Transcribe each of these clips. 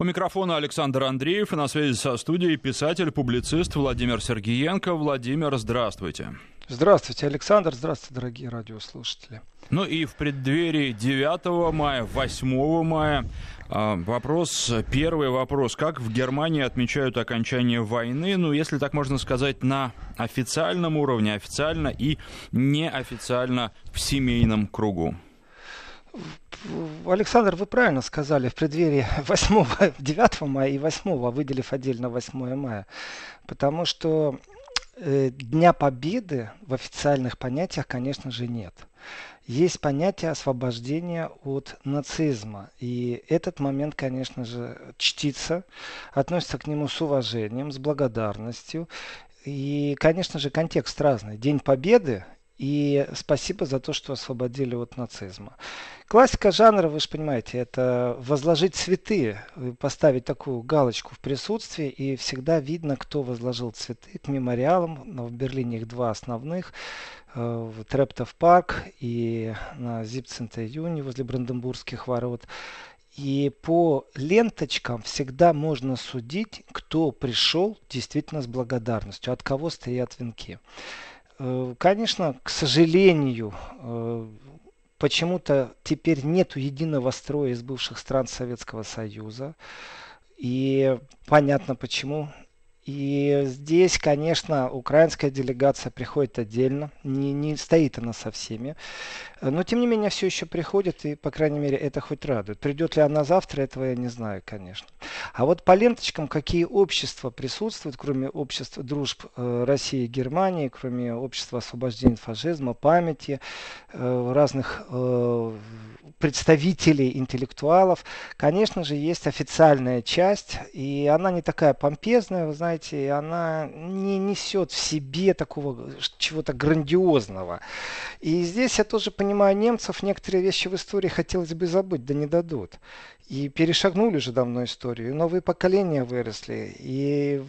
У микрофона Александр Андреев и на связи со студией писатель-публицист Владимир Сергиенко. Владимир, здравствуйте. Здравствуйте, Александр. Здравствуйте, дорогие радиослушатели. Ну и в преддверии 9 мая, 8 мая а, Вопрос, первый вопрос. Как в Германии отмечают окончание войны? Ну, если так можно сказать, на официальном уровне, официально и неофициально в семейном кругу. Александр, вы правильно сказали, в преддверии 8, 9 мая и 8, выделив отдельно 8 мая. Потому что э, Дня Победы в официальных понятиях, конечно же, нет. Есть понятие освобождения от нацизма. И этот момент, конечно же, чтится, относится к нему с уважением, с благодарностью. И, конечно же, контекст разный. День Победы и спасибо за то, что освободили от нацизма. Классика жанра, вы же понимаете, это возложить цветы, поставить такую галочку в присутствии, и всегда видно, кто возложил цветы к мемориалам. В Берлине их два основных. Э, в Трептов парк и на Зипценте июне возле Бранденбургских ворот. И по ленточкам всегда можно судить, кто пришел действительно с благодарностью, от кого стоят венки. Э, конечно, к сожалению, э, почему-то теперь нет единого строя из бывших стран Советского Союза. И понятно почему. И здесь, конечно, украинская делегация приходит отдельно, не, не стоит она со всеми. Но, тем не менее, все еще приходит, и, по крайней мере, это хоть радует. Придет ли она завтра, этого я не знаю, конечно. А вот по ленточкам, какие общества присутствуют, кроме общества дружб э, России и Германии, кроме общества освобождения фашизма, памяти, э, разных э, представителей интеллектуалов, конечно же, есть официальная часть, и она не такая помпезная, вы знаете, и она не несет в себе такого чего-то грандиозного. И здесь я тоже понимаю немцев, некоторые вещи в истории хотелось бы забыть, да не дадут. И перешагнули уже давно историю, и новые поколения выросли, и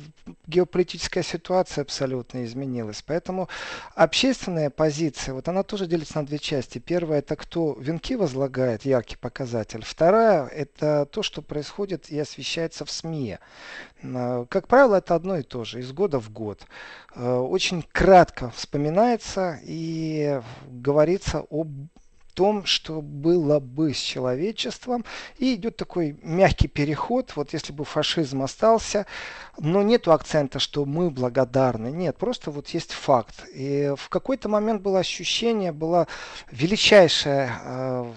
геополитическая ситуация абсолютно изменилась. Поэтому общественная позиция, вот она тоже делится на две части. Первая это кто венки возлагает, яркий показатель. Вторая это то, что происходит и освещается в СМИ. А, как правило, это одно и то же, из года в год. А, очень кратко вспоминается и говорится об том, что было бы с человечеством. И идет такой мягкий переход. Вот если бы фашизм остался, но нету акцента, что мы благодарны. Нет, просто вот есть факт. И в какой-то момент было ощущение, было величайшее э,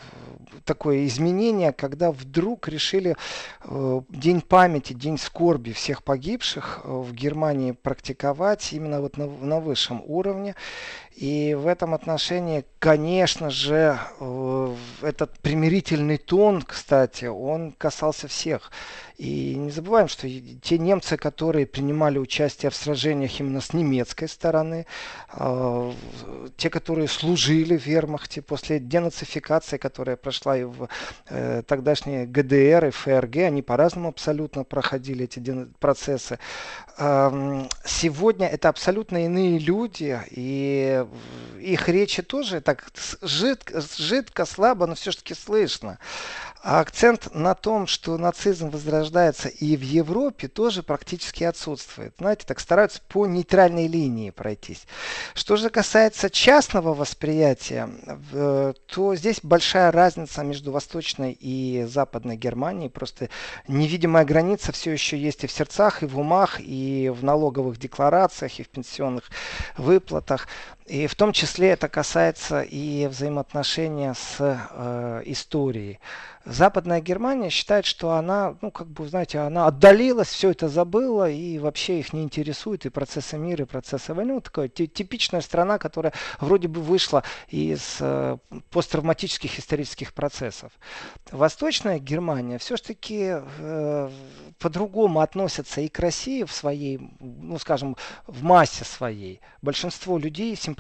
такое изменение, когда вдруг решили э, День памяти, День скорби всех погибших э, в Германии практиковать именно вот на, на высшем уровне. И в этом отношении, конечно же, этот примирительный тон, кстати, он касался всех. И не забываем, что те немцы, которые принимали участие в сражениях именно с немецкой стороны, э, те, которые служили в вермахте после денацификации, которая прошла и в э, тогдашней ГДР и ФРГ, они по-разному абсолютно проходили эти процессы. Сегодня это абсолютно иные люди, и их речи тоже так жидко, жидко слабо, но все-таки слышно. А акцент на том, что нацизм возрождается и в Европе, тоже практически отсутствует. Знаете, так стараются по нейтральной линии пройтись. Что же касается частного восприятия, то здесь большая разница между Восточной и Западной Германией. Просто невидимая граница все еще есть и в сердцах, и в умах, и в налоговых декларациях, и в пенсионных выплатах. И в том числе это касается и взаимоотношения с э, историей. Западная Германия считает, что она, ну, как бы, знаете, она отдалилась, все это забыла, и вообще их не интересует и процессы мира, и процессы войны. Ну, такая типичная страна, которая вроде бы вышла из э, посттравматических исторических процессов. Восточная Германия все-таки э, по-другому относится и к России в своей, ну, скажем, в массе своей. Большинство людей симпатизируют,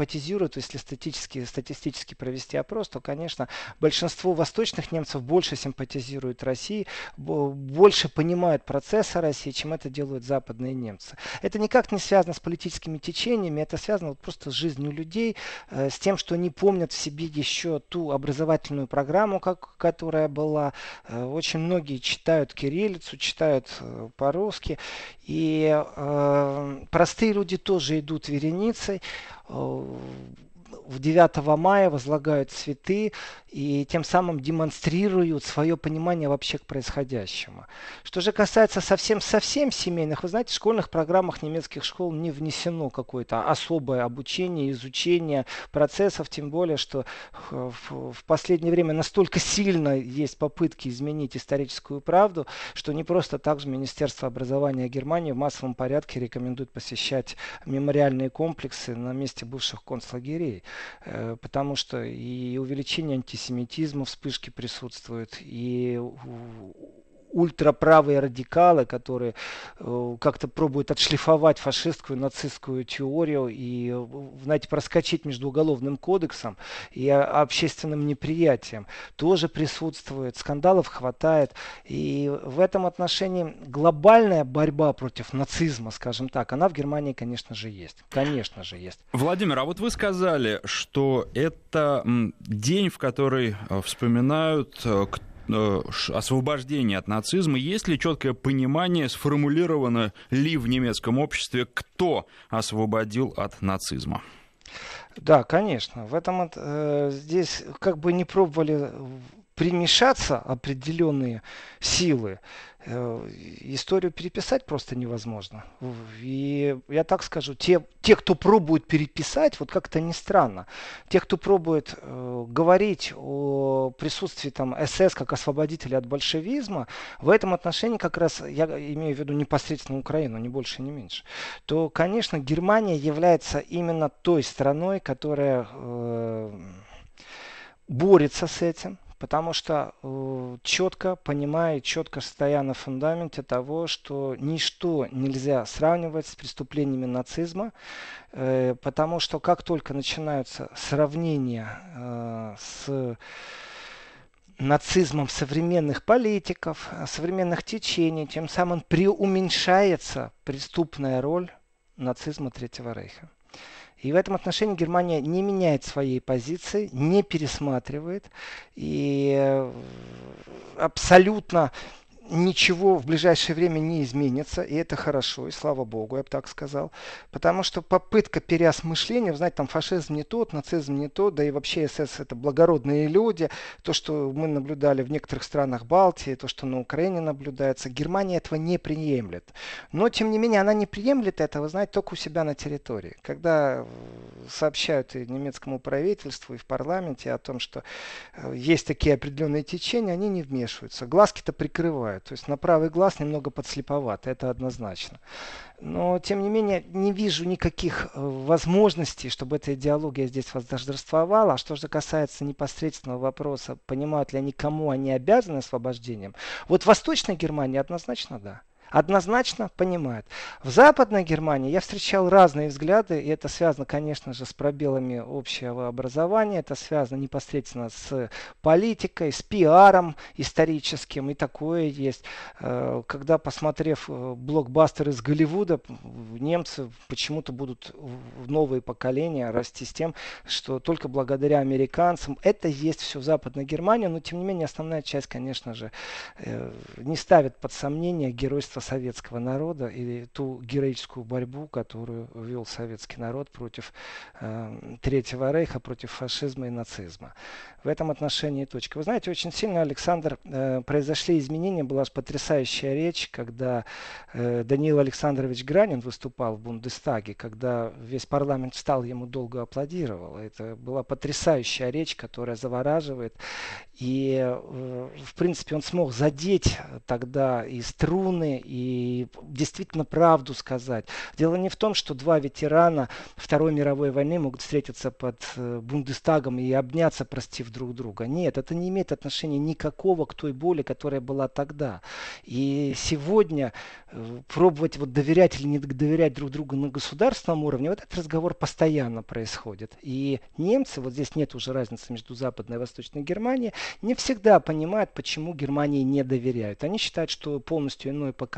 если статистически, статистически провести опрос, то, конечно, большинство восточных немцев больше симпатизируют России, больше понимают процессы России, чем это делают западные немцы. Это никак не связано с политическими течениями, это связано вот просто с жизнью людей, э, с тем, что они помнят в себе еще ту образовательную программу, как, которая была. Э, очень многие читают кириллицу, читают э, по-русски. И простые люди тоже идут вереницей. Э, в 9 мая возлагают цветы и тем самым демонстрируют свое понимание вообще к происходящему. Что же касается совсем-совсем семейных, вы знаете, в школьных программах немецких школ не внесено какое-то особое обучение, изучение процессов, тем более, что в, в последнее время настолько сильно есть попытки изменить историческую правду, что не просто так же Министерство образования Германии в массовом порядке рекомендует посещать мемориальные комплексы на месте бывших концлагерей. Э, потому что и увеличение антисемитизма вспышки присутствует, и ультраправые радикалы, которые э, как-то пробуют отшлифовать фашистскую, нацистскую теорию и, знаете, проскочить между уголовным кодексом и общественным неприятием, тоже присутствует. Скандалов хватает. И в этом отношении глобальная борьба против нацизма, скажем так, она в Германии, конечно же, есть. Конечно же, есть. Владимир, а вот вы сказали, что это день, в который э, вспоминают, кто э, Э, освобождения от нацизма, есть ли четкое понимание, сформулировано ли в немецком обществе, кто освободил от нацизма? Да, конечно. В этом э, здесь как бы не пробовали примешаться определенные силы. Э, историю переписать просто невозможно. И я так скажу, те, те кто пробует переписать, вот как-то не странно, те, кто пробует э, говорить о присутствии там СС как освободителя от большевизма, в этом отношении как раз, я имею в виду непосредственно Украину, не больше, не меньше, то, конечно, Германия является именно той страной, которая э, борется с этим, потому что э, четко понимает, четко стоя на фундаменте того, что ничто нельзя сравнивать с преступлениями нацизма, э, потому что как только начинаются сравнения э, с нацизмом современных политиков, современных течений, тем самым преуменьшается преступная роль нацизма Третьего Рейха. И в этом отношении Германия не меняет своей позиции, не пересматривает. И э, абсолютно ничего в ближайшее время не изменится, и это хорошо, и слава богу, я бы так сказал. Потому что попытка переосмысления, знаете, там фашизм не тот, нацизм не тот, да и вообще СС это благородные люди. То, что мы наблюдали в некоторых странах Балтии, то, что на Украине наблюдается, Германия этого не приемлет. Но, тем не менее, она не приемлет этого, знаете, только у себя на территории. Когда сообщают и немецкому правительству, и в парламенте о том, что э, есть такие определенные течения, они не вмешиваются. Глазки-то прикрывают бывает. То есть на правый глаз немного подслеповат, это однозначно. Но, тем не менее, не вижу никаких э, возможностей, чтобы эта идеология здесь возторжествовала. А что же касается непосредственного вопроса, понимают ли они, кому они обязаны освобождением, вот Восточной Германии однозначно да однозначно понимает. В Западной Германии я встречал разные взгляды, и это связано, конечно же, с пробелами общего образования, это связано непосредственно с политикой, с пиаром историческим, и такое есть. Э, когда, посмотрев э, блокбастер из Голливуда, немцы почему-то будут новые поколения расти с тем, что только благодаря американцам это есть все в Западной Германии, но тем не менее основная часть, конечно же, э, не ставит под сомнение геройство героизма советского народа и ту героическую борьбу, которую вел советский народ против э, Третьего Рейха, против фашизма и нацизма. В этом отношении точка. Вы знаете, очень сильно, Александр, э, произошли изменения. Была потрясающая речь, когда э, Даниил Александрович Гранин выступал в Бундестаге, когда весь парламент встал, ему долго аплодировал. Это была потрясающая речь, которая завораживает. И, э, в принципе, он смог задеть тогда и струны, и действительно правду сказать. Дело не в том, что два ветерана Второй мировой войны могут встретиться под э, Бундестагом и обняться, простив друг друга. Нет, это не имеет отношения никакого к той боли, которая была тогда. И сегодня э, пробовать вот доверять или не доверять друг другу на государственном уровне, вот этот разговор постоянно происходит. И немцы, вот здесь нет уже разницы между Западной и Восточной Германией, не всегда понимают, почему Германии не доверяют. Они считают, что полностью иное поколение,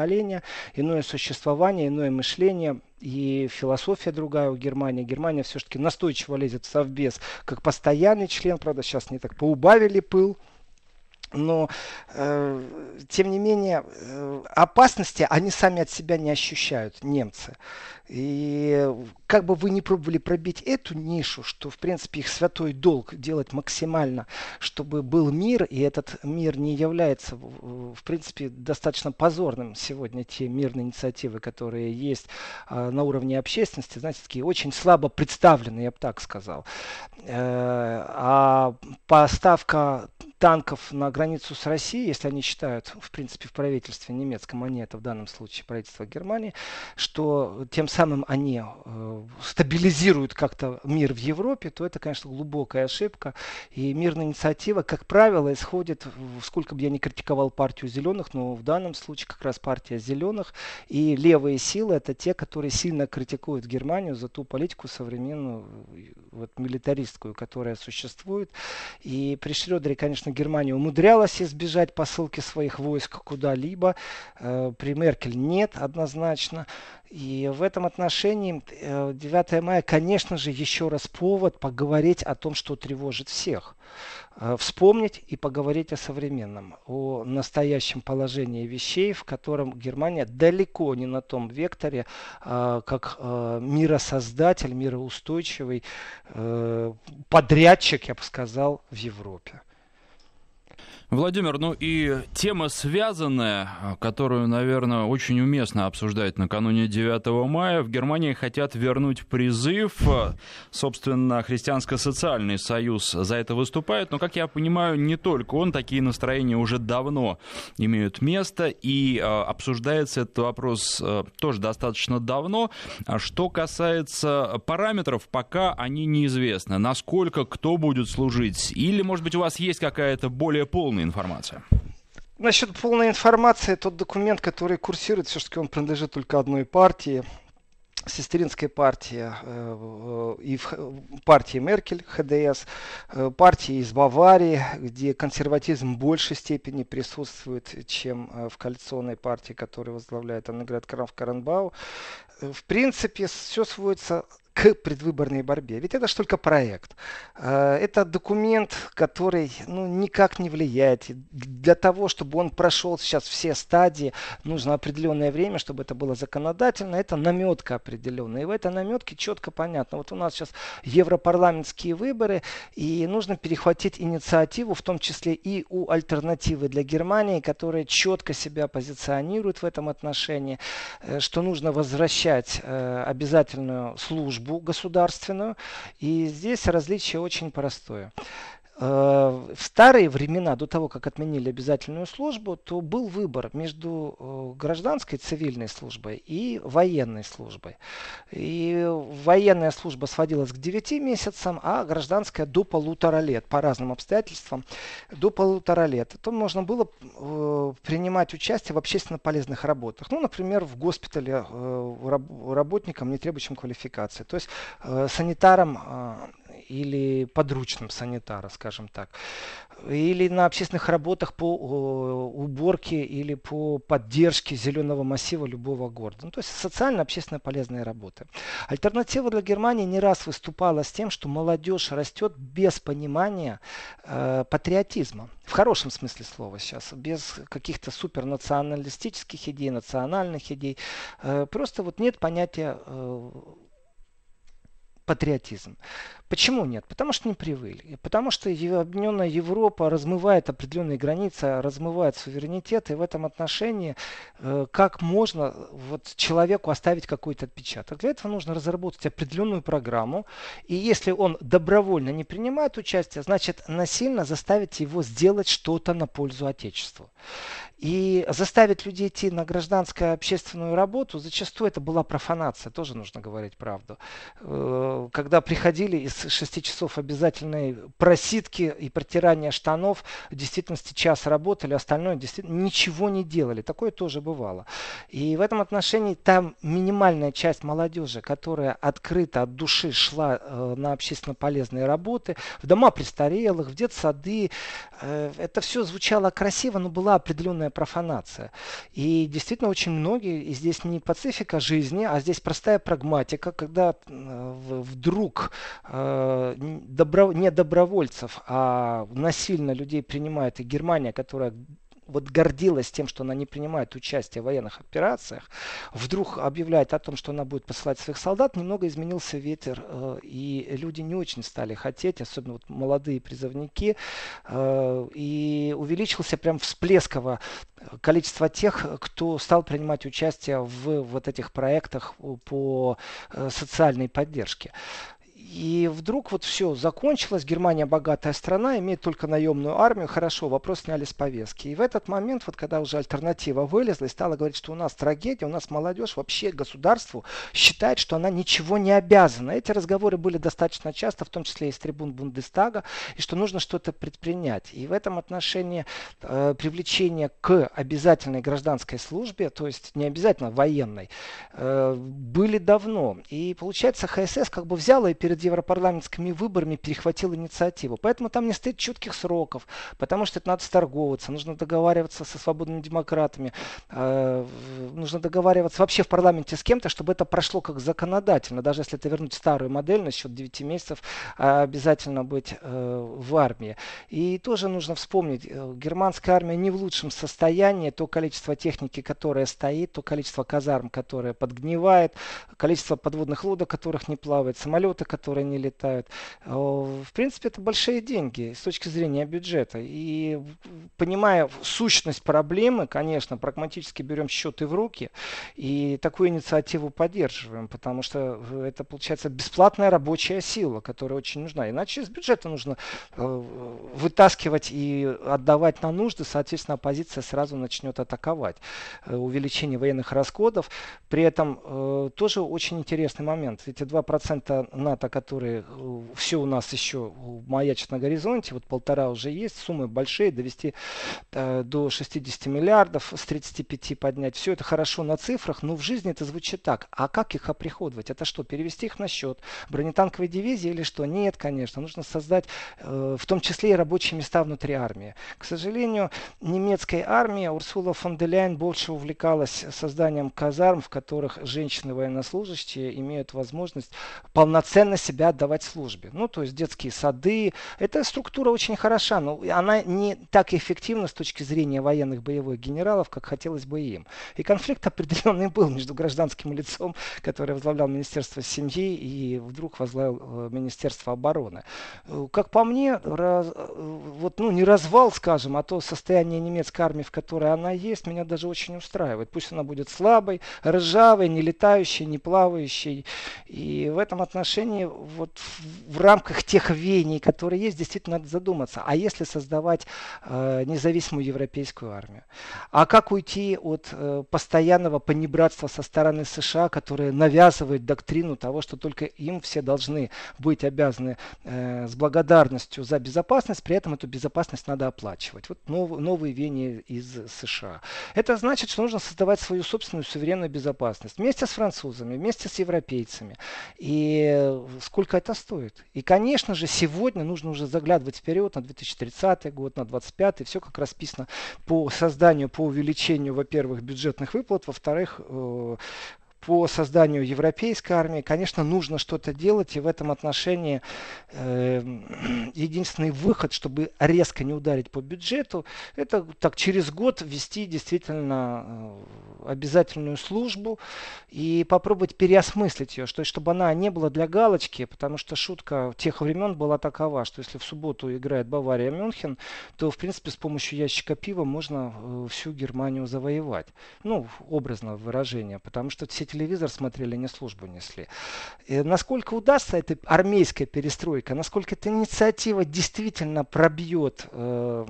иное существование, иное мышление и философия другая у Германии. Германия все-таки настойчиво лезет в Совбез как постоянный член, правда, сейчас не так поубавили пыл. Но, э, тем не менее, э, опасности они сами от себя не ощущают, немцы. И как бы вы ни пробовали пробить эту нишу, что, в принципе, их святой долг делать максимально, чтобы был мир, и этот мир не является, в принципе, достаточно позорным сегодня те мирные инициативы, которые есть э, на уровне общественности, знаете, такие очень слабо представлены, я бы так сказал. Э, а поставка танков на границу с Россией, если они считают, в принципе, в правительстве немецком, они это в данном случае правительство Германии, что тем самым они э, стабилизируют как-то мир в Европе, то это, конечно, глубокая ошибка. И мирная инициатива, как правило, исходит, сколько бы я ни критиковал партию зеленых, но в данном случае как раз партия зеленых и левые силы это те, которые сильно критикуют Германию за ту политику современную, вот милитаристскую, которая существует. И при Шредере, конечно, конечно, Германия умудрялась избежать посылки своих войск куда-либо. Э, при Меркель нет однозначно. И в этом отношении 9 э, мая, конечно же, еще раз повод поговорить о том, что тревожит всех. Э, вспомнить и поговорить о современном, о настоящем положении вещей, в котором Германия далеко не на том векторе, как миросоздатель, мироустойчивый подрядчик, я бы сказал, в Европе. Владимир, ну и тема связанная, которую, наверное, очень уместно обсуждать накануне 9 мая. В Германии хотят вернуть призыв. Собственно, Христианско-социальный союз за это выступает. Но, как я понимаю, не только он. Такие настроения уже давно имеют место. И э, обсуждается этот вопрос э, тоже достаточно давно. А что касается параметров, пока они неизвестны. Насколько кто будет служить? Или, может быть, у вас есть какая-то более полная полная информация? Насчет полной информации, тот документ, который курсирует, все-таки он принадлежит только одной партии, сестринской партии э, и партии Меркель, ХДС, э, партии из Баварии, где консерватизм в большей степени присутствует, чем э, в коалиционной партии, которую возглавляет Аннеград Каренбау. В принципе, все сводится к предвыборной борьбе. Ведь это же только проект. Э, это документ, который ну, никак не влияет. Для того, чтобы он прошел сейчас все стадии, нужно определенное время, чтобы это было законодательно. Это наметка определенная. И в этой наметке четко понятно. Вот у нас сейчас европарламентские выборы, и нужно перехватить инициативу, в том числе и у альтернативы для Германии, которая четко себя позиционирует в этом отношении, э, что нужно возвращать э, обязательную службу службу государственную. И здесь различие очень простое. Э, в старые времена, до того, как отменили обязательную службу, то был выбор между э, гражданской цивильной службой и военной службой. И военная служба сводилась к 9 месяцам, а гражданская до полутора лет, по разным обстоятельствам, до полутора лет. То можно было э, принимать участие в общественно полезных работах. Ну, например, в госпитале работникам, не требующим квалификации. То есть санитарам или подручным санитара, скажем так, или на общественных работах по уборке или по поддержке зеленого массива любого города. Ну, то есть социально-общественно полезные работы. Альтернатива для Германии не раз выступала с тем, что молодежь растет без понимания э, патриотизма. В хорошем смысле слова сейчас, без каких-то супернационалистических идей, национальных идей. Э, просто вот нет понятия э, патриотизм. Почему нет? Потому что не привыкли. Потому что объединенная Европа размывает определенные границы, размывает суверенитет, и в этом отношении э, как можно вот, человеку оставить какой-то отпечаток? Для этого нужно разработать определенную программу, и если он добровольно не принимает участие, значит насильно заставить его сделать что-то на пользу Отечеству. И заставить людей идти на гражданскую общественную работу, зачастую это была профанация, тоже нужно говорить правду. Э, когда приходили из 6 часов обязательной просидки и протирания штанов, в действительности час работали, остальное действительно ничего не делали. Такое тоже бывало. И в этом отношении там минимальная часть молодежи, которая открыто от души шла э, на общественно полезные работы, в дома престарелых, в детсады, э, это все звучало красиво, но была определенная профанация. И действительно очень многие, и здесь не пацифика жизни, а здесь простая прагматика, когда э, вдруг э, добро, не добровольцев, а насильно людей принимает и Германия, которая вот гордилась тем, что она не принимает участие в военных операциях, вдруг объявляет о том, что она будет посылать своих солдат, немного изменился ветер, э, и люди не очень стали хотеть, особенно вот молодые призывники, э, и увеличился прям всплесково количество тех, кто стал принимать участие в вот этих проектах по э, социальной поддержке. И вдруг вот все закончилось, Германия богатая страна, имеет только наемную армию, хорошо, вопрос сняли с повестки. И в этот момент, вот когда уже альтернатива вылезла и стала говорить, что у нас трагедия, у нас молодежь вообще государству считает, что она ничего не обязана. Эти разговоры были достаточно часто, в том числе из трибун Бундестага, и что нужно что-то предпринять. И в этом отношении э, привлечение к обязательной гражданской службе, то есть не обязательно военной, э, были давно. И получается, ХСС как бы взяла и перед перед европарламентскими выборами перехватил инициативу. Поэтому там не стоит четких сроков, потому что это надо сторговаться, нужно договариваться со свободными демократами, э, нужно договариваться вообще в парламенте с кем-то, чтобы это прошло как законодательно. Даже если это вернуть старую модель насчет 9 месяцев, э, обязательно быть э, в армии. И тоже нужно вспомнить, э, германская армия не в лучшем состоянии, то количество техники, которое стоит, то количество казарм, которое подгнивает, количество подводных лодок, которых не плавает, самолеты, которые которые не летают. Э, в принципе, это большие деньги с точки зрения бюджета. И понимая сущность проблемы, конечно, прагматически берем счеты в руки и такую инициативу поддерживаем, потому что это получается бесплатная рабочая сила, которая очень нужна. Иначе из бюджета нужно э, вытаскивать и отдавать на нужды, соответственно, оппозиция сразу начнет атаковать. Э, увеличение военных расходов. При этом тоже очень интересный момент. Эти 2% НАТО, которые э, все у нас еще маячат на горизонте, вот полтора уже есть, суммы большие, довести э, до 60 миллиардов, с 35 поднять, все это хорошо на цифрах, но в жизни это звучит так. А как их оприходовать? Это что, перевести их на счет бронетанковой дивизии или что? Нет, конечно, нужно создать э, в том числе и рабочие места внутри армии. К сожалению, немецкая армия, Урсула фон де Ляйн больше увлекалась созданием казарм, в которых женщины военнослужащие имеют возможность полноценно себя отдавать службе. Ну, то есть детские сады. Эта структура очень хороша, но она не так эффективна с точки зрения военных боевых генералов, как хотелось бы им. И конфликт определенный был между гражданским лицом, который возглавлял Министерство семьи, и вдруг возглавил э, Министерство обороны. Э, как по мне, раз, э, вот, ну, не развал, скажем, а то состояние немецкой армии, в которой она есть, меня даже очень устраивает. Пусть она будет слабой, ржавой, не летающей, не плавающей. И в этом отношении вот в рамках тех веяний, которые есть, действительно надо задуматься. А если создавать э, независимую европейскую армию? А как уйти от э, постоянного понебратства со стороны США, которое навязывает доктрину того, что только им все должны быть обязаны э, с благодарностью за безопасность, при этом эту безопасность надо оплачивать. Вот нов, новые веяния из США. Это значит, что нужно создавать свою собственную суверенную безопасность вместе с французами, вместе с европейцами. И сколько это стоит. И, конечно же, сегодня нужно уже заглядывать вперед на 2030 год, на 2025. Все как расписано по созданию, по увеличению, во-первых, бюджетных выплат, во-вторых, э, по созданию европейской армии. Конечно, нужно что-то делать, и в этом отношении э, единственный выход, чтобы резко не ударить по бюджету, это так через год ввести действительно э, обязательную службу и попробовать переосмыслить ее, что, чтобы она не была для галочки, потому что шутка тех времен была такова, что если в субботу играет Бавария Мюнхен, то в принципе с помощью ящика пива можно э, всю Германию завоевать. Ну, образно выражение, потому что все телевизор смотрели, не службу несли. И насколько удастся эта армейская перестройка, насколько эта инициатива действительно пробьет э,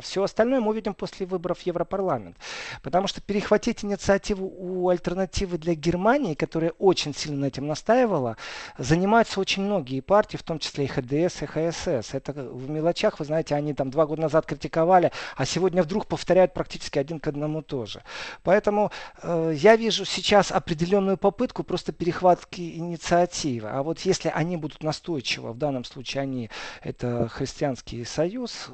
все остальное, мы увидим после выборов в Европарламент. Потому что перехватить инициативу у альтернативы для Германии, которая очень сильно на этим настаивала, занимаются очень многие партии, в том числе и ХДС, и ХСС. Это в мелочах, вы знаете, они там два года назад критиковали, а сегодня вдруг повторяют практически один к одному тоже. Поэтому э, я вижу сейчас определенную попытку просто перехватки инициативы. А вот если они будут настойчиво, в данном случае они, это Христианский Союз,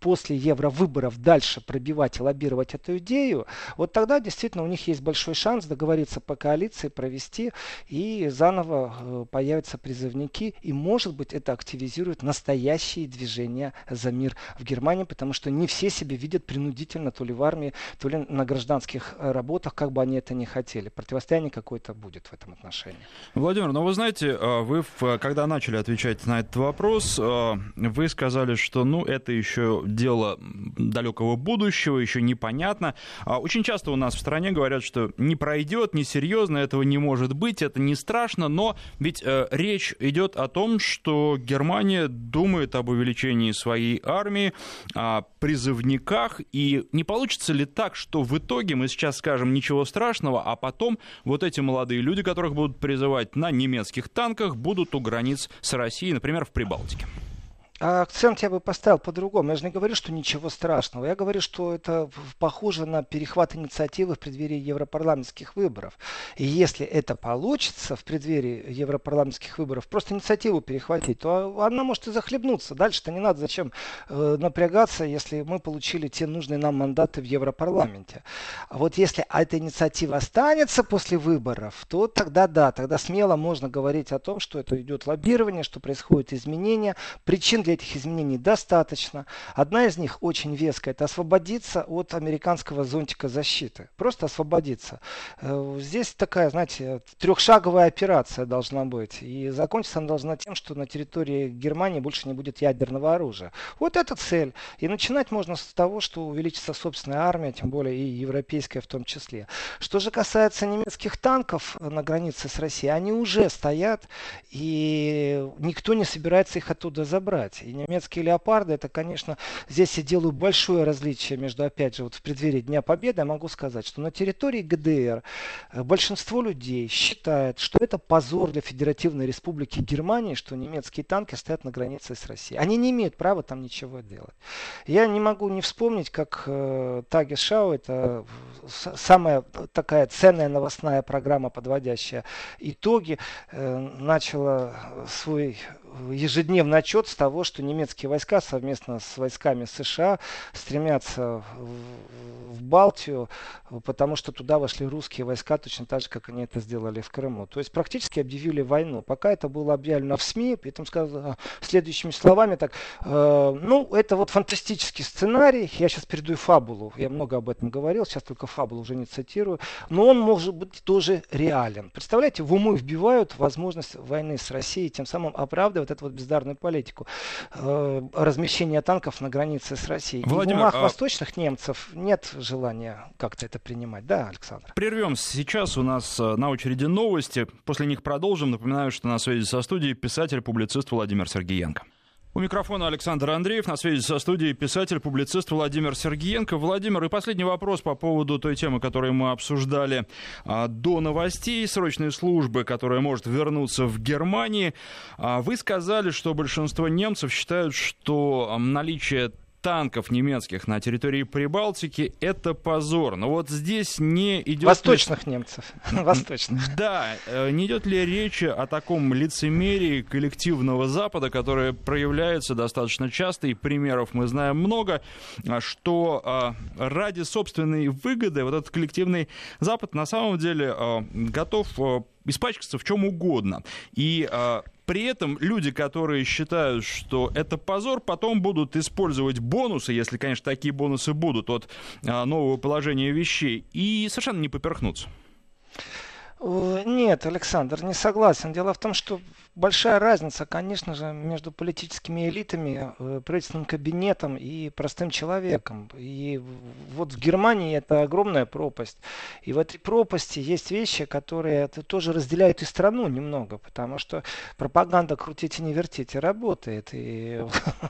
после евровыборов дальше пробивать и лоббировать эту идею, вот тогда действительно у них есть большой шанс договориться по коалиции, провести, и заново э, появятся призывники, и может быть это активизирует настоящие движения за мир в Германии, потому что не все себя видят принудительно то ли в армии, то ли на гражданских э, работах, как бы они это не хотели. Противостояние какое-то будет в этом отношении. Владимир, ну вы знаете, э, вы, когда начали отвечать на этот вопрос, вы сказали, что ну это еще дело далекого будущего, еще непонятно. А очень часто у нас в стране говорят, что не пройдет, несерьезно, этого не может быть, это не страшно, но ведь э, речь идет о том, что Германия думает об увеличении своей армии, о призывниках, и не получится ли так, что в итоге мы сейчас скажем ничего страшного, а потом вот эти молодые люди, которых будут призывать на немецких танках, будут у границ с Россией, например, в Прибалтике? А акцент я бы поставил по-другому. Я же не говорю, что ничего страшного. Я говорю, что это похоже на перехват инициативы в преддверии европарламентских выборов. И если это получится в преддверии европарламентских выборов, просто инициативу перехватить, то она может и захлебнуться. Дальше-то не надо зачем э, напрягаться, если мы получили те нужные нам мандаты в Европарламенте. А вот если эта инициатива останется после выборов, то тогда да, тогда смело можно говорить о том, что это идет лоббирование, что происходят изменения. Причин для этих изменений достаточно. Одна из них очень веская. Это освободиться от американского зонтика защиты. Просто освободиться. Э, здесь такая, знаете, трехшаговая операция должна быть. И закончиться она должна тем, что на территории Германии больше не будет ядерного оружия. Вот это цель. И начинать можно с того, что увеличится собственная армия, тем более и европейская в том числе. Что же касается немецких танков на границе с Россией, они уже стоят, и никто не собирается их оттуда забрать делать. И немецкие леопарды, это, конечно, здесь я делаю большое различие между, опять же, вот в преддверии Дня Победы, я могу сказать, что на территории ГДР э, большинство людей считает, что это позор для Федеративной Республики Германии, что немецкие танки стоят на границе с Россией. Они не имеют права там ничего делать. Я не могу не вспомнить, как э, Тагешау, это самая такая ценная новостная программа, подводящая итоги, э, начала свой ежедневный отчет с того, что немецкие войска совместно с войсками США стремятся в, Балтию, потому что туда вошли русские войска точно так же, как они это сделали в Крыму. То есть практически объявили войну. Пока это было объявлено в СМИ, при этом сказано следующими словами, так, э, ну, это вот фантастический сценарий, я сейчас передаю фабулу, я много об этом говорил, сейчас только фабулу уже не цитирую, но он может быть тоже реален. Представляете, в умы вбивают возможность войны с Россией, тем самым оправдывают вот эту вот бездарную политику э, размещения танков на границе с Россией. Владимир, И в умах а... восточных немцев нет желания как-то это принимать. Да, Александр? Прервемся. Сейчас у нас э, на очереди новости. После них продолжим. Напоминаю, что на связи со студией писатель-публицист Владимир Сергеенко. У микрофона Александр Андреев, на связи со студией писатель-публицист Владимир Сергиенко. Владимир, и последний вопрос по поводу той темы, которую мы обсуждали а, до новостей, срочной службы, которая может вернуться в Германии. А, вы сказали, что большинство немцев считают, что наличие танков немецких на территории Прибалтики – это позор. Но вот здесь не идет... Восточных ли... немцев. Восточных. Да, э, не идет ли речь о таком лицемерии коллективного Запада, которое проявляется достаточно часто, и примеров мы знаем много, а, что а, ради собственной выгоды вот этот коллективный Запад на самом деле а, готов испачкаться в чем угодно. И при этом люди, которые считают, что это позор, потом будут использовать бонусы, если, конечно, такие бонусы будут от а, нового положения вещей, и совершенно не поперхнутся. Нет, Александр, не согласен. Дело в том, что большая разница, конечно же, между политическими элитами, э, правительственным кабинетом и простым человеком. И вот в Германии это огромная пропасть. И в этой пропасти есть вещи, которые тоже разделяют и страну немного, потому что пропаганда крутите не вертите работает. И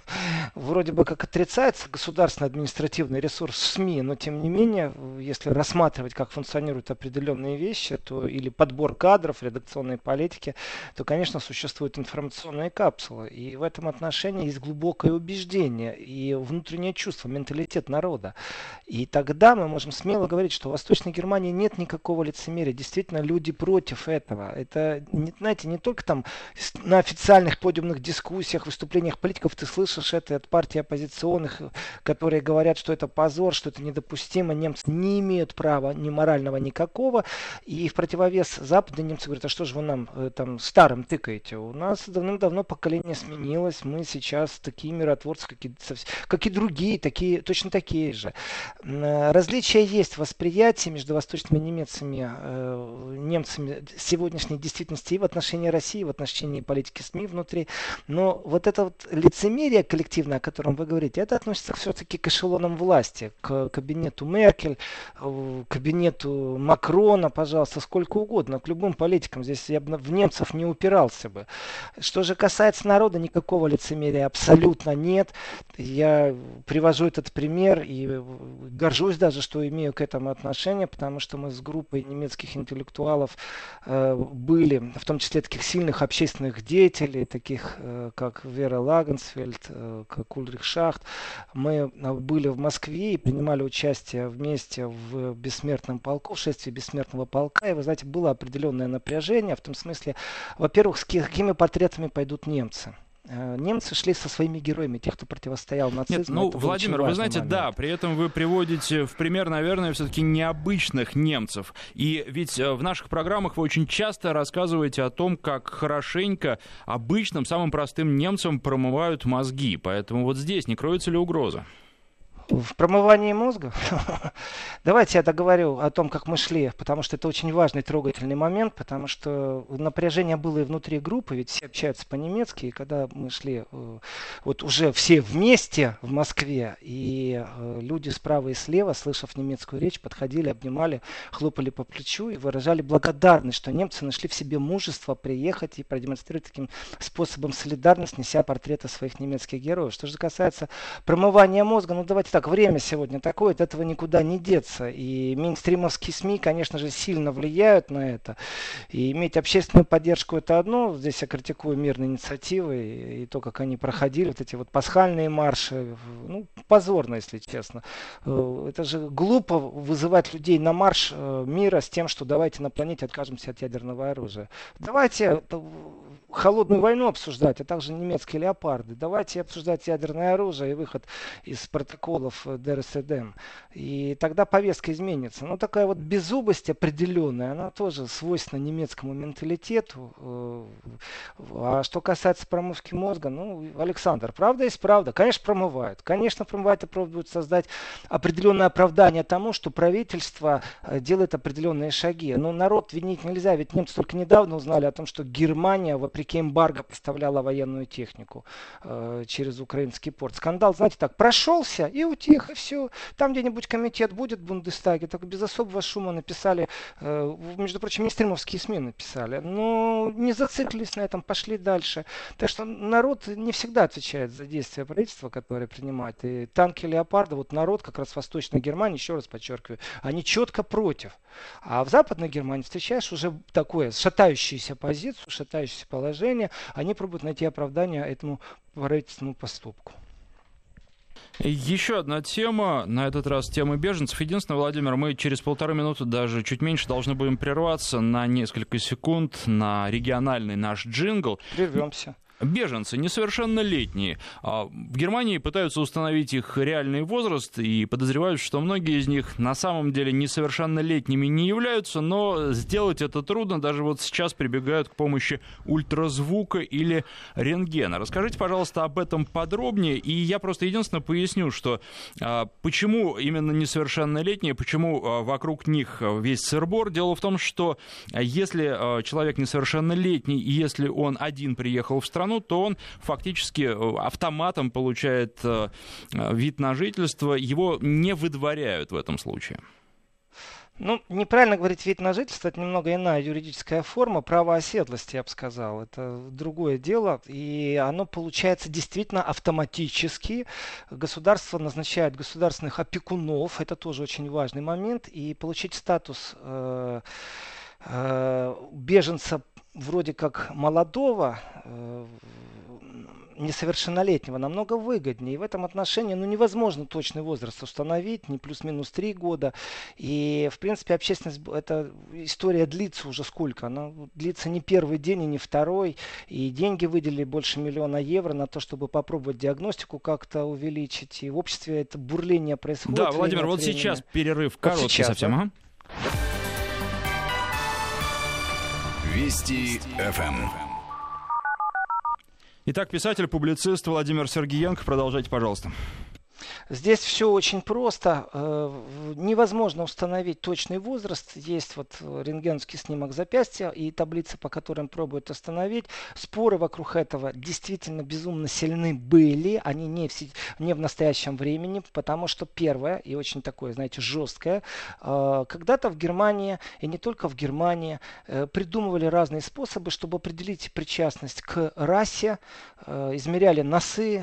вроде бы как отрицается государственный административный ресурс СМИ, но тем не менее, если рассматривать, как функционируют определенные вещи, то или подбор кадров, редакционной политики, то, конечно, существуют информационные капсулы. И в этом отношении есть глубокое убеждение и внутреннее чувство, менталитет народа. И тогда мы можем смело говорить, что в Восточной Германии нет никакого лицемерия. Действительно, люди против этого. Это, знаете, не только там на официальных подиумных дискуссиях, выступлениях политиков ты слышишь это от партий оппозиционных, которые говорят, что это позор, что это недопустимо. Немцы не имеют права ни морального никакого. И в противовес Запада немцы говорят, а что же вы нам э, там старым тыкаете? У нас давным-давно поколение сменилось, мы сейчас такие миротворцы, как и, как и другие, такие, точно такие же. Э, различия есть в восприятии между восточными немецами, э, немцами сегодняшней действительности и в отношении России, и в отношении политики СМИ внутри. Но вот это вот лицемерие коллективное, о котором вы говорите, это относится все-таки к эшелонам власти, к кабинету Меркель, к кабинету Макрона, пожалуйста, сколько угодно, к любым политикам. Здесь я бы в немцев не упирался. Что же касается народа, никакого лицемерия абсолютно нет. Я привожу этот пример и горжусь даже, что имею к этому отношение, потому что мы с группой немецких интеллектуалов э, были, в том числе таких сильных общественных деятелей, таких э, как Вера Лагенсфельд, э, как Ульрих Шахт. Мы э, были в Москве и принимали участие вместе в бессмертном полку, в шествии бессмертного полка. И вы знаете, было определенное напряжение, в том смысле, во-первых, с какими портретами пойдут немцы э, немцы шли со своими героями, тех, кто противостоял нацизму. Нет, ну, Владимир, вы знаете, момент. да, при этом вы приводите в пример, наверное, все-таки необычных немцев. И ведь э, в наших программах вы очень часто рассказываете о том, как хорошенько обычным, самым простым немцам промывают мозги. Поэтому вот здесь не кроется ли угроза? В промывании мозга. Давайте я договорю о том, как мы шли, потому что это очень важный трогательный момент, потому что напряжение было и внутри группы, ведь все общаются по-немецки, и когда мы шли э, вот уже все вместе в Москве, и э, люди справа и слева, слышав немецкую речь, подходили, обнимали, хлопали по плечу и выражали благодарность, что немцы нашли в себе мужество приехать и продемонстрировать таким способом солидарность, неся портреты своих немецких героев. Что же касается промывания мозга, ну давайте так, время сегодня такое, от этого никуда не деться. И мейнстримовские СМИ, конечно же, сильно влияют на это. И иметь общественную поддержку это одно. Здесь я критикую мирные инициативы и, и то, как они проходили, вот эти вот пасхальные марши. Ну, позорно, если честно. Э, это же глупо вызывать людей на марш э, мира с тем, что давайте на планете откажемся от ядерного оружия. Давайте холодную войну обсуждать, а также немецкие леопарды. Давайте обсуждать ядерное оружие и выход из протоколов ДРСМД. И тогда повестка изменится. Но такая вот беззубость определенная, она тоже свойственна немецкому менталитету. Э, а что касается промывки мозга, ну, Александр, правда есть правда. Конечно, промывают. Конечно, промывают и пробуют создать определенное оправдание тому, что правительство э, делает определенные шаги. Но народ винить нельзя, ведь немцы только недавно узнали о том, что Германия, вопреки эмбарго, поставляла военную технику э, через украинский порт. Скандал, знаете, так прошелся и утих, и все. Там где-нибудь комитет будет в Бундестаге, так без особого шума написали, э, между прочим, мейнстримовские СМИ написали, но не зациклились на этом, пошли дальше. Так что народ не всегда отвечает за действия правительства, которое принимает. И танки Леопарда, вот народ как раз в Восточной Германии, еще раз подчеркиваю, они четко против. А в Западной Германии встречаешь уже такое шатающуюся позицию, шатающееся положение, они пробуют найти оправдание этому правительственному поступку. Еще одна тема, на этот раз тема беженцев. Единственное, Владимир, мы через полторы минуты, даже чуть меньше, должны будем прерваться на несколько секунд на региональный наш джингл. Прервемся беженцы, несовершеннолетние. А в Германии пытаются установить их реальный возраст и подозревают, что многие из них на самом деле несовершеннолетними не являются, но сделать это трудно. Даже вот сейчас прибегают к помощи ультразвука или рентгена. Расскажите, пожалуйста, об этом подробнее. И я просто единственное поясню, что а, почему именно несовершеннолетние, почему а, вокруг них весь сырбор. Дело в том, что если человек несовершеннолетний, и если он один приехал в страну, страну, то он фактически э, автоматом получает э, э, вид на жительство, его не выдворяют в этом случае. Ну, неправильно говорить вид на жительство, это немного иная юридическая форма, право оседлости, я бы сказал. Это другое дело, и оно получается действительно автоматически. Государство назначает государственных опекунов, это тоже очень важный момент, и получить статус э, э, беженца вроде как молодого, э, несовершеннолетнего намного выгоднее. И в этом отношении ну, невозможно точный возраст установить, не плюс-минус три года. И, в принципе, общественность, эта история длится уже сколько? Она длится не первый день и не второй. И деньги выделили больше миллиона евро на то, чтобы попробовать диагностику как-то увеличить. И в обществе это бурление происходит. Да, Владимир, вот времени. сейчас перерыв короткий вот сейчас, совсем. Да? Ага. Вести ФМ. Итак, писатель-публицист Владимир Сергеенко. Продолжайте, пожалуйста. Здесь все очень просто. Э, невозможно установить точный возраст. Есть вот рентгеновский снимок запястья и таблицы, по которым пробуют установить. Споры вокруг этого действительно безумно сильны были. Они не в, не в настоящем времени, потому что первое, и очень такое, знаете, жесткое, э, когда-то в Германии, и не только в Германии, э, придумывали разные способы, чтобы определить причастность к расе, измеряли носы,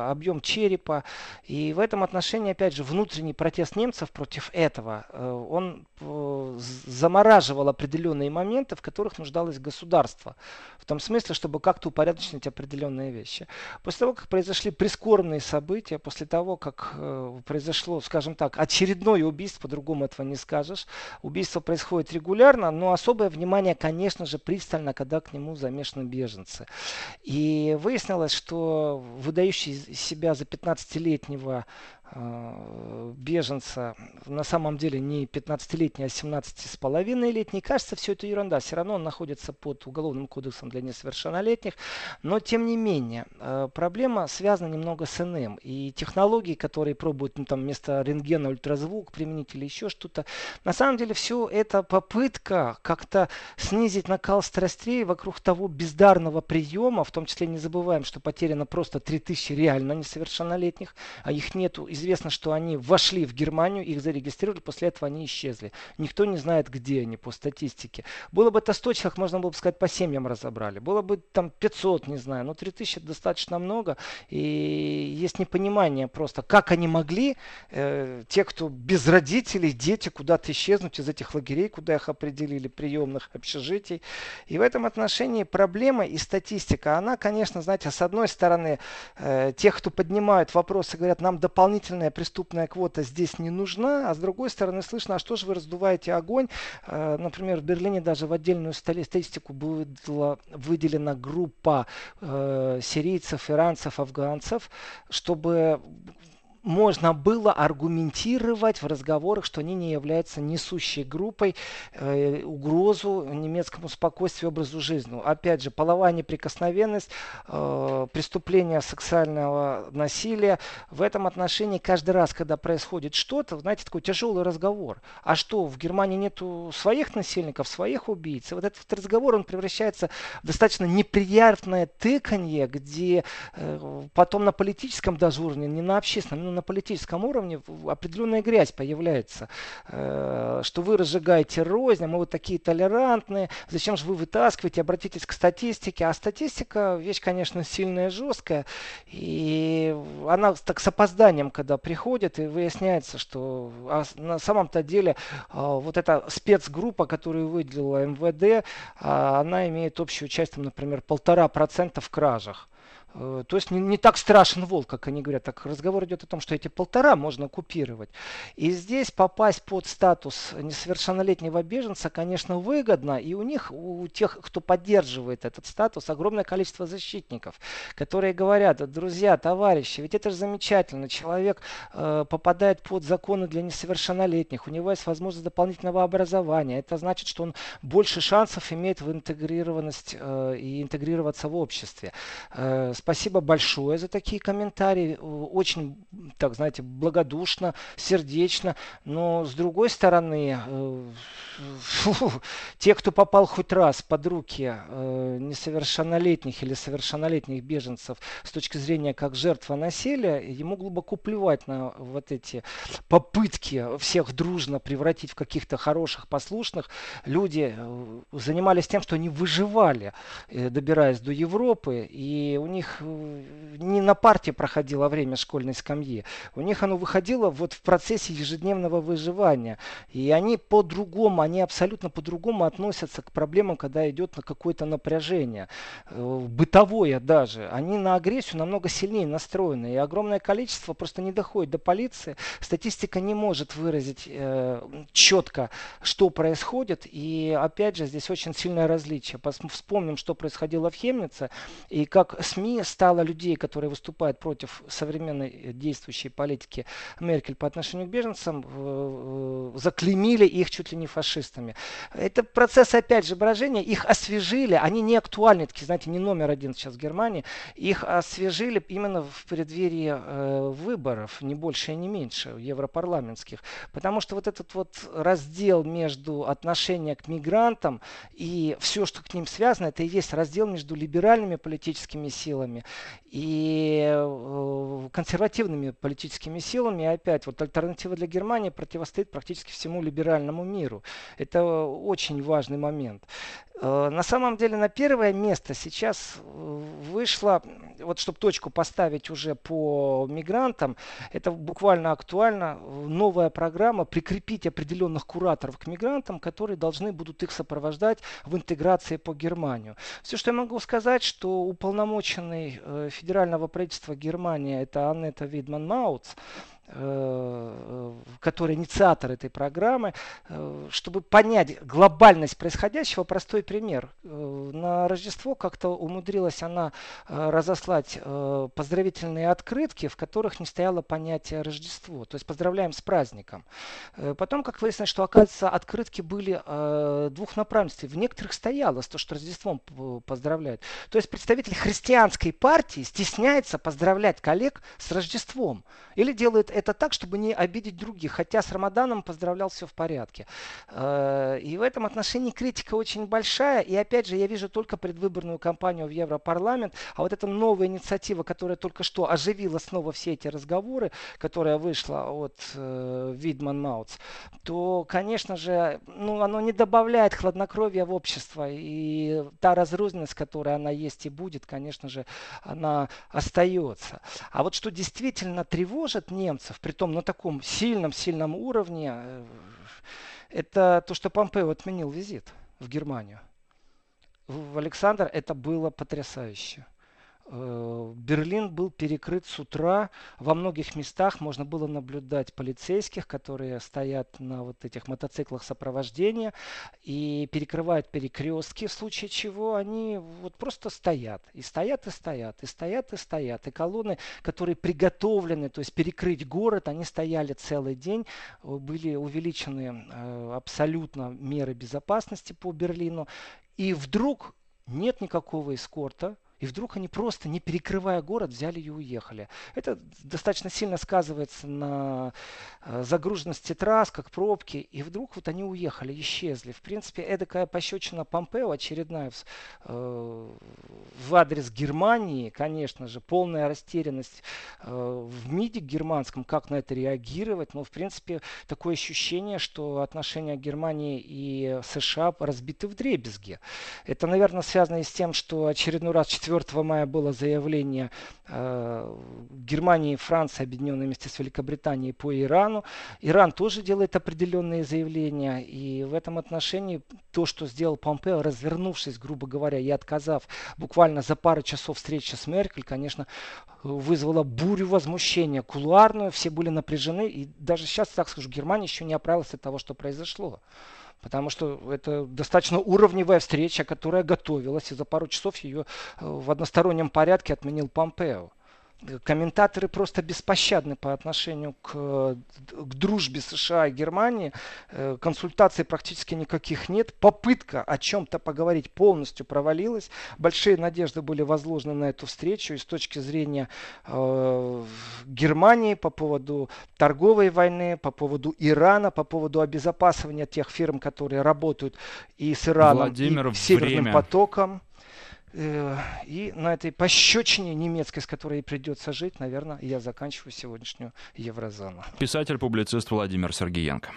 объем черепа, и в этом отношении, опять же, внутренний протест немцев против этого, э, он э, замораживал определенные моменты, в которых нуждалось государство. В том смысле, чтобы как-то упорядочить определенные вещи. После того, как произошли прискорбные события, после того, как э, произошло, скажем так, очередное убийство, по-другому этого не скажешь, убийство происходит регулярно, но особое внимание, конечно же, пристально, когда к нему замешаны беженцы. И выяснилось, что выдающий себя за 15-летнего Э, беженца, на самом деле не 15-летний, а 17,5-летний. Кажется, все это ерунда. Все равно он находится под уголовным кодексом для несовершеннолетних. Но, тем не менее, э, проблема связана немного с иным. И технологии, которые пробуют ну, там, вместо рентгена ультразвук применить или еще что-то, на самом деле все это попытка как-то снизить накал страстей вокруг того бездарного приема. В том числе не забываем, что потеряно просто 3000 реально несовершеннолетних, а их нету известно, что они вошли в Германию, их зарегистрировали, после этого они исчезли. Никто не знает, где они по статистике. Было бы это 100 человек, можно было бы сказать, по семьям разобрали. Было бы там 500, не знаю, но 3000 достаточно много. И есть непонимание просто, как они могли, э, те, кто без родителей, дети, куда-то исчезнуть из этих лагерей, куда их определили, приемных общежитий. И в этом отношении проблема и статистика, она, конечно, знаете, с одной стороны, э, тех, кто поднимают вопросы, говорят, нам дополнительно дополнительная преступная квота здесь не нужна, а с другой стороны слышно, а что же вы раздуваете огонь? Э, например, в Берлине даже в отдельную статистику была выделена группа э, сирийцев, иранцев, афганцев, чтобы можно было аргументировать в разговорах, что они не являются несущей группой э, угрозу немецкому спокойствию и образу жизни. Опять же, половая неприкосновенность, э, преступление сексуального насилия. В этом отношении каждый раз, когда происходит что-то, знаете, такой тяжелый разговор. А что, в Германии нету своих насильников, своих убийц? Вот этот разговор, он превращается в достаточно неприятное тыканье, где э, потом на политическом даже не на общественном, на политическом уровне определенная грязь появляется, э, что вы разжигаете рознь, а мы вот такие толерантные, зачем же вы вытаскиваете, обратитесь к статистике, а статистика вещь, конечно, сильная, жесткая, и она так с опозданием, когда приходит, и выясняется, что а на самом-то деле а, вот эта спецгруппа, которую выделила МВД, а, она имеет общую часть, например, полтора процента в кражах. Э, то есть не, не так страшен волк, как они говорят. Так разговор идет о том, что эти полтора можно купировать. И здесь попасть под статус несовершеннолетнего беженца, конечно, выгодно. И у них, у тех, кто поддерживает этот статус, огромное количество защитников, которые говорят, друзья, товарищи, ведь это же замечательно. Человек э, попадает под законы для несовершеннолетних, у него есть возможность дополнительного образования. Это значит, что он больше шансов имеет в интегрированность э, и интегрироваться в обществе. Э, Спасибо большое за такие комментарии. Очень, так знаете, благодушно, сердечно. Но с другой стороны, э, фу, те, кто попал хоть раз под руки э, несовершеннолетних или совершеннолетних беженцев с точки зрения как жертва насилия, ему глубоко плевать на вот эти попытки всех дружно превратить в каких-то хороших, послушных. Люди э, занимались тем, что они выживали, добираясь до Европы, и у них Не на парте проходило время школьной скамьи. У них оно выходило вот в процессе ежедневного выживания. И они по-другому, они абсолютно по-другому относятся к проблемам, когда идет на какое-то напряжение. Э, бытовое даже. Они на агрессию намного сильнее настроены. И огромное количество просто не доходит до полиции. Статистика не может выразить э, четко, что происходит. И опять же, здесь очень сильное различие. Вспомним, что происходило в Хемнице и как СМИ стало людей, которые выступают против современной э, действующей политики Меркель по отношению к беженцам, заклеймили их чуть ли не фашистами. Это процесс, опять же, брожения. Их освежили, они не актуальны, такие, знаете, не номер один сейчас в Германии. Их освежили именно в преддверии э, выборов, не больше и не меньше, европарламентских. Потому что вот этот вот раздел между отношения к мигрантам и все, что к ним связано, это и есть раздел между либеральными политическими силами и э, консервативными политическими силами. И опять, вот альтернатива для Германии противостоит практически всему либеральному миру. Это очень важный момент. Э, на самом деле на первое место сейчас э, вышло, вот чтобы точку поставить уже по мигрантам, это буквально актуально, новая программа прикрепить определенных кураторов к мигрантам, которые должны будут их сопровождать в интеграции по Германию. Все, что я могу сказать, что уполномоченный э, федерального правительства Германии, это Аннета Видман-Мауц, Э, который инициатор этой программы, э, чтобы понять глобальность происходящего, простой пример. Э, на Рождество как-то умудрилась она разослать поздравительные открытки, в которых не стояло понятие Рождество. То есть поздравляем с праздником. Потом, как выяснилось, что, оказывается, открытки были двух направленностей. В некоторых стояло то, что Рождеством поздравляют. То есть представитель христианской партии стесняется поздравлять коллег с Рождеством. Или делает это так, чтобы не обидеть других. Хотя с Рамаданом поздравлял все в порядке. Э, и в этом отношении критика очень большая. И опять же, я вижу только предвыборную кампанию в Европарламент. А вот эта новая инициатива, которая только что оживила снова все эти разговоры, которая вышла от э, Видман Маутс, то, конечно же, ну, оно не добавляет хладнокровия в общество. И та разрозненность, которая она есть и будет, конечно же, она остается. А вот что действительно тревожит немцев, американцев, притом на таком сильном-сильном уровне, э, это то, что Помпео отменил визит в Германию. В Александр это было потрясающе. Э, Берлин был перекрыт с утра. Во многих местах можно было наблюдать полицейских, которые стоят на вот этих мотоциклах сопровождения и перекрывают перекрестки, в случае чего они вот просто стоят. И стоят, и стоят, и стоят, и стоят. И колонны, которые приготовлены, то есть перекрыть город, они стояли целый день. Были увеличены э, абсолютно меры безопасности по Берлину. И вдруг нет никакого эскорта, и вдруг они просто, не перекрывая город, взяли и уехали. Это достаточно сильно сказывается на э, загруженности трасс, как пробки. И вдруг вот они уехали, исчезли. В принципе, эдакая пощечина Помпео очередная в, э, в адрес Германии, конечно же, полная растерянность э, в МИДе германском, как на это реагировать. Но, в принципе, такое ощущение, что отношения Германии и США разбиты в дребезге. Это, наверное, связано и с тем, что очередной раз 4 мая было заявление э, Германии Франции, объединенные вместе с Великобританией по Ирану. Иран тоже делает определенные заявления. И в этом отношении то, что сделал Помпео, развернувшись, грубо говоря, и отказав буквально за пару часов встречи с Меркель, конечно, вызвало бурю возмущения кулуарную, все были напряжены, и даже сейчас, так скажу, Германия еще не оправилась от того, что произошло. Потому что это достаточно уровневая встреча, которая готовилась, и за пару часов ее э, в одностороннем порядке отменил Помпео комментаторы просто беспощадны по отношению к, к дружбе США и Германии. Э, консультаций практически никаких нет. Попытка о чем-то поговорить полностью провалилась. Большие надежды были возложены на эту встречу и с точки зрения э, Германии по поводу торговой войны, по поводу Ирана, по поводу обезопасивания тех фирм, которые работают и с Ираном, Владимир, и Северным время. потоком. Э, и на этой пощечине немецкой, с которой придется жить, наверное, я заканчиваю сегодняшнюю Еврозону. Писатель-публицист Владимир Сергеенко.